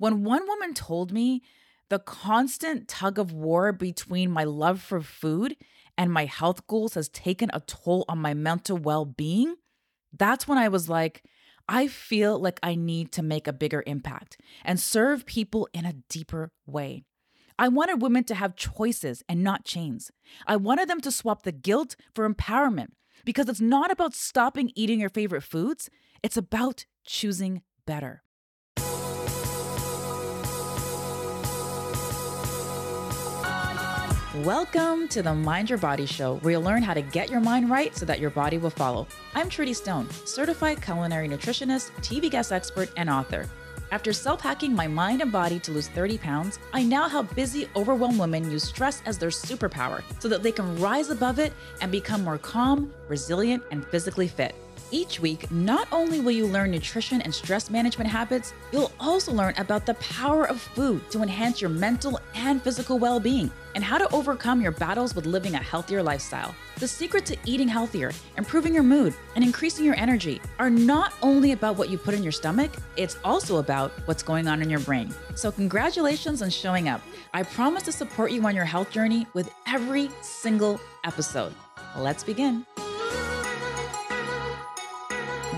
When one woman told me the constant tug of war between my love for food and my health goals has taken a toll on my mental well being, that's when I was like, I feel like I need to make a bigger impact and serve people in a deeper way. I wanted women to have choices and not chains. I wanted them to swap the guilt for empowerment because it's not about stopping eating your favorite foods, it's about choosing better. Welcome to the Mind Your Body Show, where you'll learn how to get your mind right so that your body will follow. I'm Trudy Stone, certified culinary nutritionist, TV guest expert, and author. After self hacking my mind and body to lose 30 pounds, I now help busy, overwhelmed women use stress as their superpower so that they can rise above it and become more calm, resilient, and physically fit. Each week, not only will you learn nutrition and stress management habits, you'll also learn about the power of food to enhance your mental and physical well being and how to overcome your battles with living a healthier lifestyle. The secret to eating healthier, improving your mood, and increasing your energy are not only about what you put in your stomach, it's also about what's going on in your brain. So, congratulations on showing up. I promise to support you on your health journey with every single episode. Let's begin.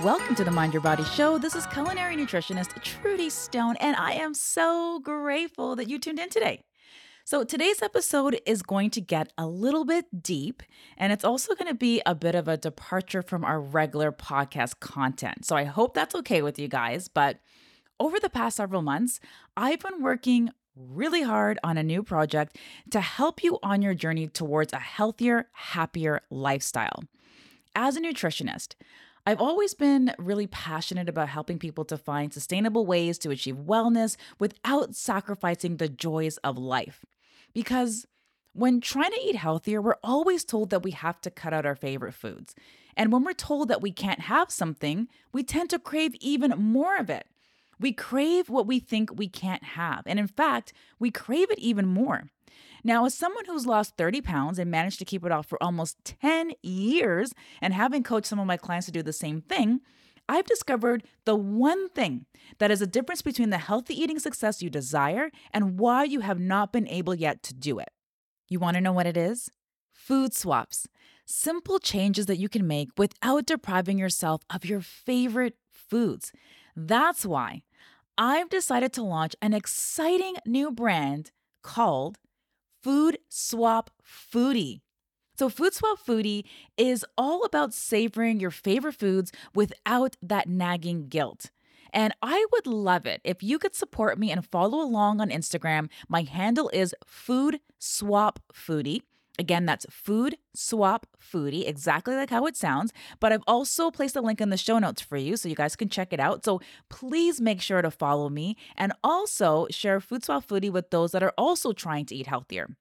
Welcome to the Mind Your Body Show. This is culinary nutritionist Trudy Stone, and I am so grateful that you tuned in today. So, today's episode is going to get a little bit deep, and it's also going to be a bit of a departure from our regular podcast content. So, I hope that's okay with you guys. But over the past several months, I've been working really hard on a new project to help you on your journey towards a healthier, happier lifestyle. As a nutritionist, I've always been really passionate about helping people to find sustainable ways to achieve wellness without sacrificing the joys of life. Because when trying to eat healthier, we're always told that we have to cut out our favorite foods. And when we're told that we can't have something, we tend to crave even more of it. We crave what we think we can't have. And in fact, we crave it even more. Now, as someone who's lost 30 pounds and managed to keep it off for almost 10 years, and having coached some of my clients to do the same thing, I've discovered the one thing that is a difference between the healthy eating success you desire and why you have not been able yet to do it. You want to know what it is? Food swaps. Simple changes that you can make without depriving yourself of your favorite foods. That's why I've decided to launch an exciting new brand called Food Swap Foodie. So, Food Swap Foodie is all about savoring your favorite foods without that nagging guilt. And I would love it if you could support me and follow along on Instagram. My handle is Food Swap Foodie. Again, that's Food Swap Foodie, exactly like how it sounds. But I've also placed a link in the show notes for you so you guys can check it out. So please make sure to follow me and also share Food Swap Foodie with those that are also trying to eat healthier.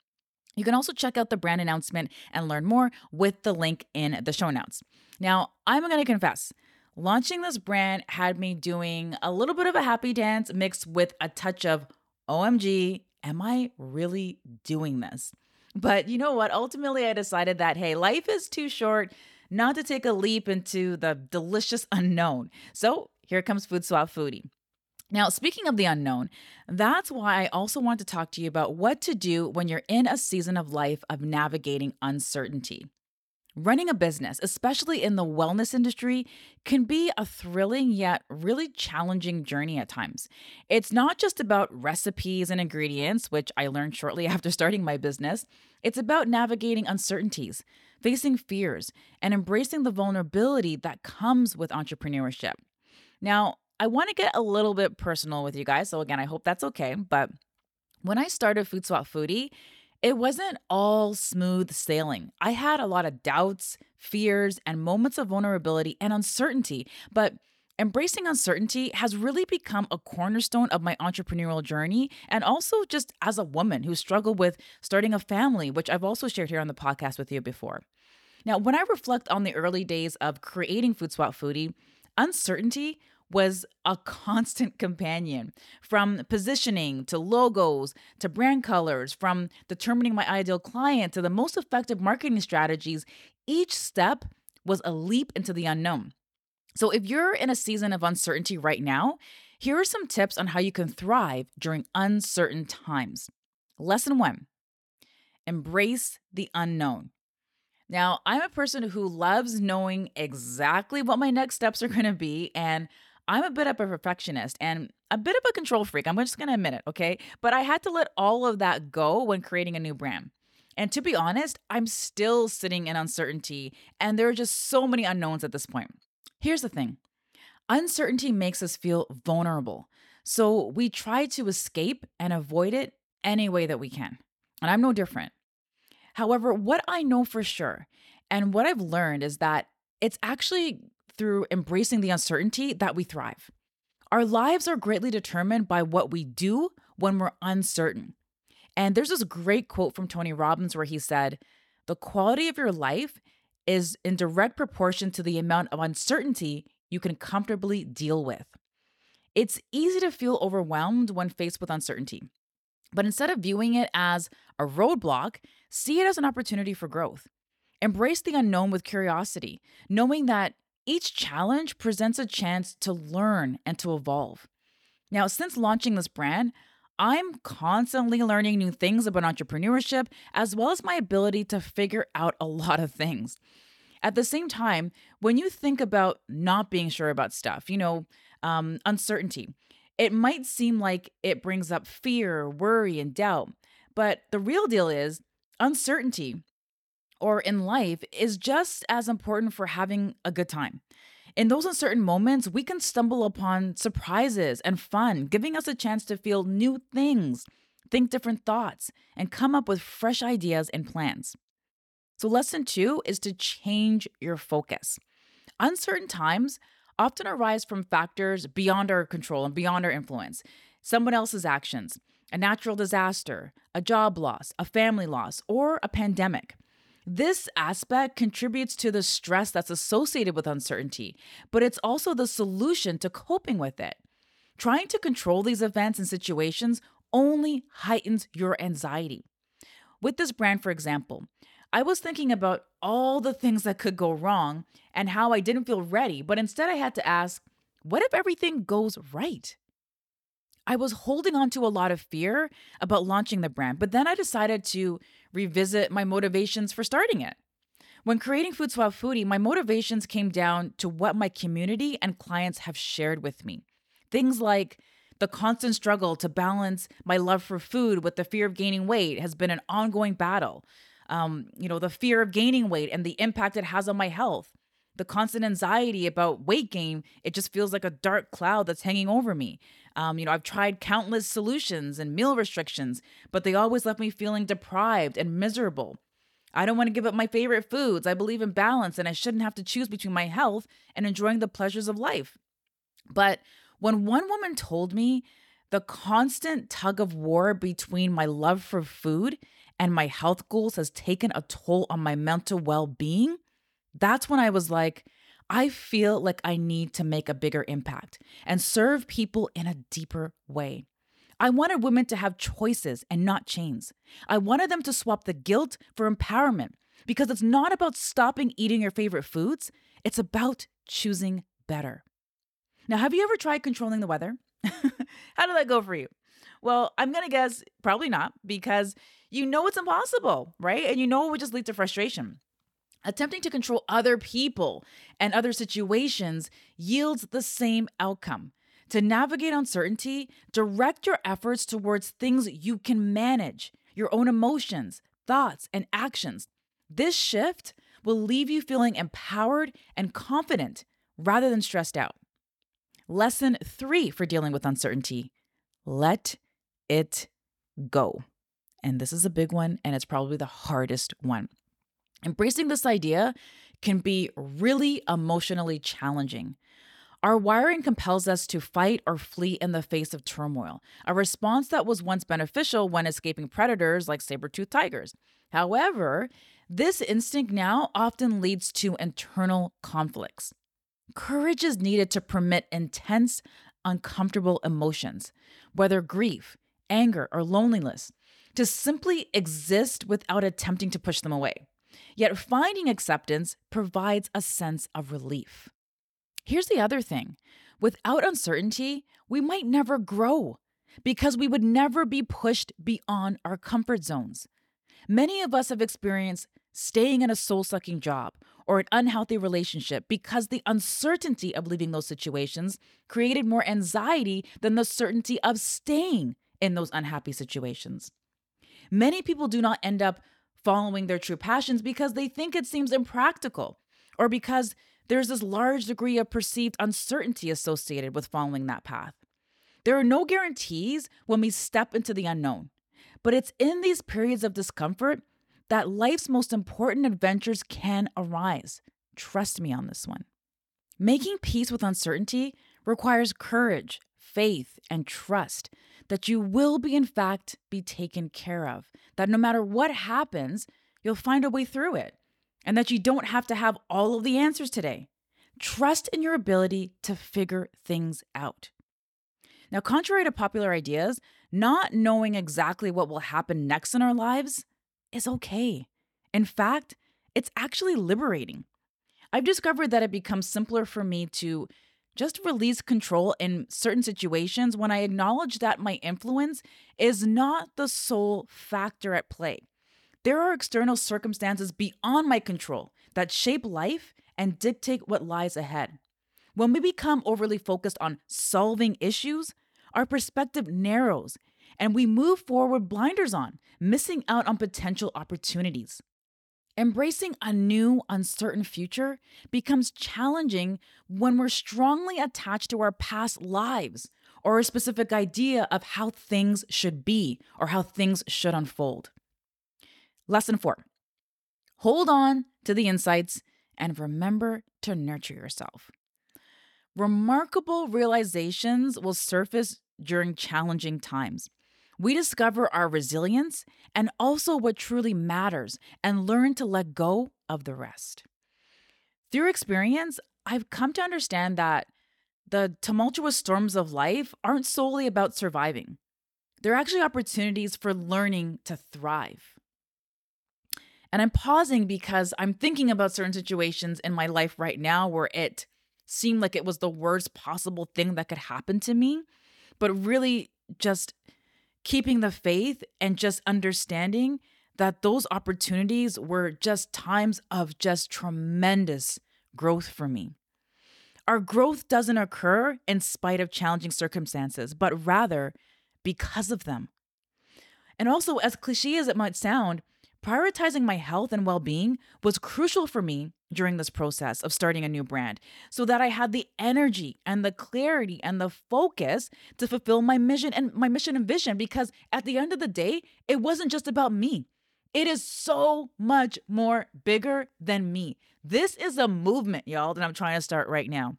You can also check out the brand announcement and learn more with the link in the show notes. Now, I'm going to confess, launching this brand had me doing a little bit of a happy dance mixed with a touch of oh, OMG, am I really doing this? But you know what? Ultimately, I decided that, hey, life is too short not to take a leap into the delicious unknown. So here comes Food Swap Foodie. Now, speaking of the unknown, that's why I also want to talk to you about what to do when you're in a season of life of navigating uncertainty. Running a business, especially in the wellness industry, can be a thrilling yet really challenging journey at times. It's not just about recipes and ingredients, which I learned shortly after starting my business. It's about navigating uncertainties, facing fears, and embracing the vulnerability that comes with entrepreneurship. Now, I want to get a little bit personal with you guys. So, again, I hope that's okay. But when I started Food Swap Foodie, it wasn't all smooth sailing. I had a lot of doubts, fears, and moments of vulnerability and uncertainty. But embracing uncertainty has really become a cornerstone of my entrepreneurial journey and also just as a woman who struggled with starting a family, which I've also shared here on the podcast with you before. Now, when I reflect on the early days of creating Food Swap Foodie, uncertainty was a constant companion from positioning to logos to brand colors, from determining my ideal client to the most effective marketing strategies. Each step was a leap into the unknown. So, if you're in a season of uncertainty right now, Here are some tips on how you can thrive during uncertain times. Lesson one embrace the unknown. Now, I'm a person who loves knowing exactly what my next steps are going to be, and I'm a bit of a perfectionist and a bit of a control freak. I'm just going to admit it, okay? But I had to let all of that go when creating a new brand. And to be honest, I'm still sitting in uncertainty, and there are just so many unknowns at this point. Here's the thing uncertainty makes us feel vulnerable. So we try to escape and avoid it any way that we can. And I'm no different. However, what I know for sure and what I've learned is that it's actually through embracing the uncertainty that we thrive. Our lives are greatly determined by what we do when we're uncertain. And there's this great quote from Tony Robbins where he said, The quality of your life is in direct proportion to the amount of uncertainty you can comfortably deal with. It's easy to feel overwhelmed when faced with uncertainty. But instead of viewing it as a roadblock, see it as an opportunity for growth. Embrace the unknown with curiosity, knowing that each challenge presents a chance to learn and to evolve. Now, since launching this brand, I'm constantly learning new things about entrepreneurship, as well as my ability to figure out a lot of things. At the same time, when you think about not being sure about stuff, you know, um, uncertainty, it might seem like it brings up fear, worry, and doubt. But the real deal is uncertainty or in life is just as important for having a good time. In those uncertain moments, we can stumble upon surprises and fun, giving us a chance to feel new things, think different thoughts, and come up with fresh ideas and plans. So, lesson two is to change your focus. Uncertain times often arise from factors beyond our control and beyond our influence, someone else's actions, a natural disaster, a job loss, a family loss, or a pandemic. This aspect contributes to the stress that's associated with uncertainty, but it's also the solution to coping with it. Trying to control these events and situations only heightens your anxiety. With this brand, for example, I was thinking about all the things that could go wrong and how I didn't feel ready, but instead I had to ask, what if everything goes right? I was holding on to a lot of fear about launching the brand, but then I decided to revisit my motivations for starting it. When creating Food Swap Foodie, my motivations came down to what my community and clients have shared with me. Things like the constant struggle to balance my love for food with the fear of gaining weight has been an ongoing battle. Um, you know, the fear of gaining weight and the impact it has on my health. The constant anxiety about weight gain, it just feels like a dark cloud that's hanging over me. Um, you know, I've tried countless solutions and meal restrictions, but they always left me feeling deprived and miserable. I don't want to give up my favorite foods. I believe in balance and I shouldn't have to choose between my health and enjoying the pleasures of life. But when one woman told me the constant tug of war between my love for food and my health goals has taken a toll on my mental well being, that's when I was like, I feel like I need to make a bigger impact and serve people in a deeper way. I wanted women to have choices and not chains. I wanted them to swap the guilt for empowerment because it's not about stopping eating your favorite foods, it's about choosing better. Now, have you ever tried controlling the weather? How did that go for you? Well, I'm going to guess probably not because you know it's impossible, right? And you know it would just lead to frustration. Attempting to control other people and other situations yields the same outcome. To navigate uncertainty, direct your efforts towards things you can manage, your own emotions, thoughts, and actions. This shift will leave you feeling empowered and confident rather than stressed out. Lesson three for dealing with uncertainty let it go. And this is a big one, and it's probably the hardest one. Embracing this idea can be really emotionally challenging. Our wiring compels us to fight or flee in the face of turmoil, a response that was once beneficial when escaping predators like saber toothed tigers. However, this instinct now often leads to internal conflicts. Courage is needed to permit intense, uncomfortable emotions, whether grief, anger, or loneliness, to simply exist without attempting to push them away. Yet finding acceptance provides a sense of relief. Here's the other thing Without uncertainty, we might never grow because we would never be pushed beyond our comfort zones. Many of us have experienced staying in a soul sucking job or an unhealthy relationship because the uncertainty of leaving those situations created more anxiety than the certainty of staying in those unhappy situations. Many people do not end up following their true passions because they think it seems impractical or because there's this large degree of perceived uncertainty associated with following that path. There are no guarantees when we step into the unknown, but it's in these periods of discomfort that life's most important adventures can arise. Trust me on this one. Making peace with uncertainty requires courage, faith, and trust that you will be, in fact, be taken care of, that no matter what happens, you'll find a way through it, and that you don't have to have all of the answers today. Trust in your ability to figure things out. Now, contrary to popular ideas, not knowing exactly what will happen next in our lives is okay. In fact, it's actually liberating. I've discovered that it becomes simpler for me to just release control in certain situations when I acknowledge that my influence is not the sole factor at play. There are external circumstances beyond my control that shape life and dictate what lies ahead. When we become overly focused on solving issues, our perspective narrows and we move forward blinders on, missing out on potential opportunities. Embracing a new, uncertain future becomes challenging when we're strongly attached to our past lives or a specific idea of how things should be or how things should unfold. Lesson four hold on to the insights and remember to nurture yourself. Remarkable realizations will surface during challenging times. We discover our resilience and also what truly matters and learn to let go of the rest. Through experience, I've come to understand that the tumultuous storms of life aren't solely about surviving, they're actually opportunities for learning to thrive. And I'm pausing because I'm thinking about certain situations in my life right now where it seemed like it was the worst possible thing that could happen to me, but really just keeping the faith and just understanding that those opportunities were just times of just tremendous growth for me. Our growth doesn't occur in spite of challenging circumstances, but rather because of them. And also, as cliche as it might sound, prioritizing my health and well being was crucial for me during this process of starting a new brand so that I had the energy and the clarity and the focus to fulfill my mission and my mission and vision because at the end of the day, it wasn't just about me. It is so much more bigger than me. This is a movement, y'all, that I'm trying to start right now.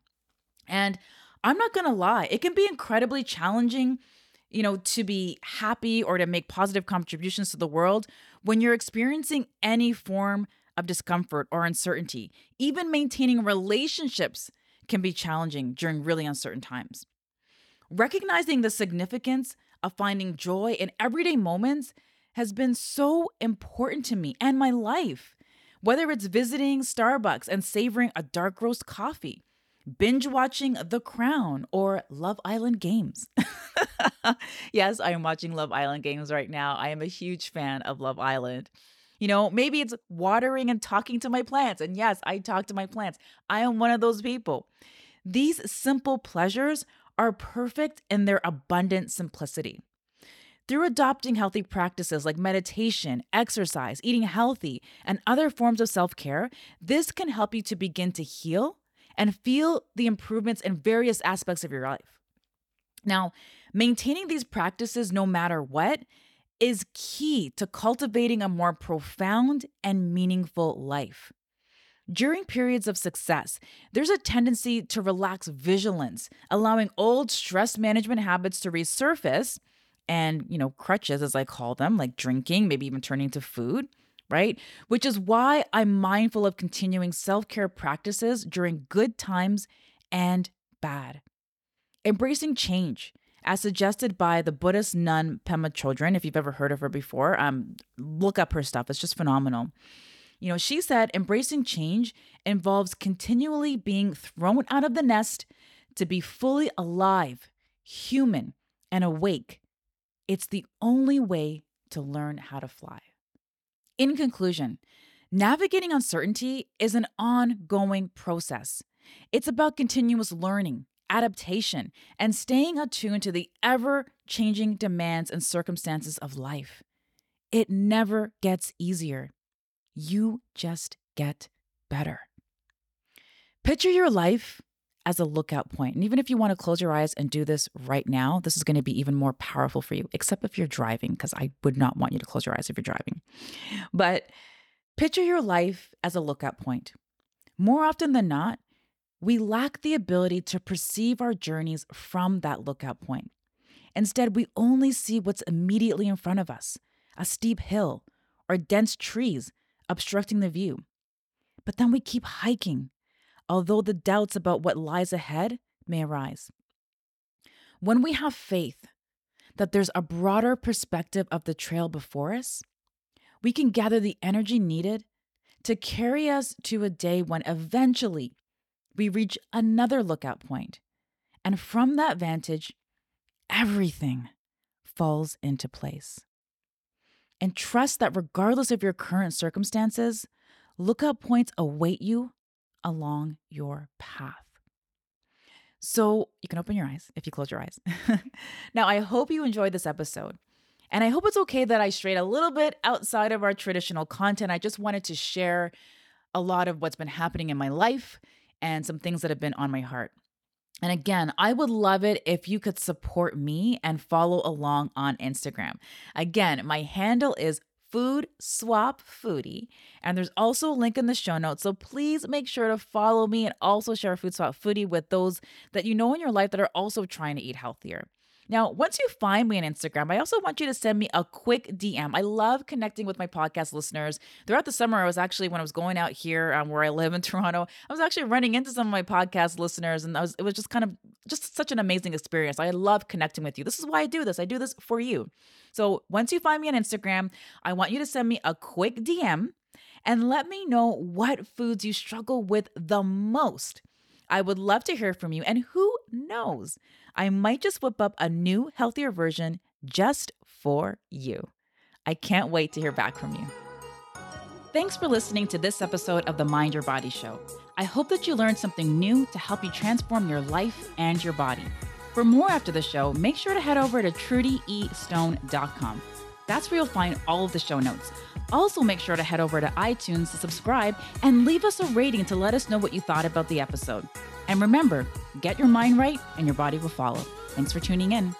And I'm not to lie, it can be incredibly challenging you know, to be happy or to make positive contributions to the world when you're experiencing any form of discomfort or uncertainty. Even maintaining relationships can be challenging during really uncertain times. Recognizing the significance of finding joy in everyday moments has been so important to me and my life. Whether it's visiting Starbucks and savoring a dark roast coffee, binge watching The Crown or Love Island Games. yes, I am watching Love Island Games right now. I am a huge fan of Love Island. You know, maybe it's watering and talking to my plants. And yes, I talk to my plants. I am one of those people. These simple pleasures are perfect in their abundant simplicity. Through adopting healthy practices like meditation, exercise, eating healthy, and other forms of self care, this can help you to begin to heal and feel the improvements in various aspects of your life. Now, maintaining these practices no matter what is key to cultivating a more profound and meaningful life. During periods of success, there's a tendency to relax vigilance, allowing old stress management habits to resurface and, you know, crutches as I call them, like drinking, maybe even turning to food right? Which is why I'm mindful of continuing self care practices during good times and bad. Embracing change, as suggested by the Buddhist nun Pema Chodron. If you've ever heard of her before, um, look up her stuff. It's just phenomenal. You know, she said embracing change involves continually being thrown out of the nest to be fully alive, human, and awake, it's the only way to learn how to fly. In conclusion, navigating uncertainty is an ongoing process. It's about continuous learning, adaptation, and staying attuned to the ever changing demands and circumstances of life. It never gets easier. You just get better. Picture your life as a lookout point. And even if you want to close your eyes and do this right now, this is going to be even more powerful for you, except if you're driving, because I would not want you to close your eyes if you're driving. But picture your life as a lookout point. More often than not, we lack the ability to perceive our journeys from that lookout point. Instead, we only see what's immediately in front of us a steep hill or dense trees obstructing the view. But then we keep hiking although the doubts about what lies ahead may arise. When we have faith that there's a broader perspective of the trail before us, we can gather the energy needed to carry us to a day when eventually we reach another lookout point. And from that vantage, everything falls into place. And trust that regardless of your current circumstances, lookout points await you along your path. So you can open your eyes if you close your eyes. now, I hope you enjoyed this episode. And I hope it's okay that I strayed a little bit outside of our traditional content. I just wanted to share a lot of what's been happening in my life and some things that have been on my heart. And again, I would love it if you could support me and follow along on Instagram. Again, my handle is Food Swap Foodie. And there's also a link in the show notes. So please make sure to follow me and also share Food Swap Foodie with those that you know in your life that are also trying to eat healthier. Now, once you find me on Instagram, I also want you to send me a quick DM. I love connecting with my podcast listeners. Throughout the summer, I was actually, when I was going out here um, where I live in Toronto, I was actually running into some of my podcast listeners, and was, it was just kind of just such an amazing experience. I love connecting with you. This is why I do this. I do this for you. So once you find me on Instagram, I want you to send me a quick DM and let me know what foods you struggle with the most. I would love to hear from you. And who knows? I might just whip up a new, healthier version just for you. I can't wait to hear back from you. Thanks for listening to this episode of the Mind Your Body Show. I hope that you learned something new to help you transform your life and your body. For more after the show, make sure to head over to trudyestone.com. That's where you'll find all of the show notes. Also, make sure to head over to iTunes to subscribe and leave us a rating to let us know what you thought about the episode. And remember, get your mind right and your body will follow. Thanks for tuning in.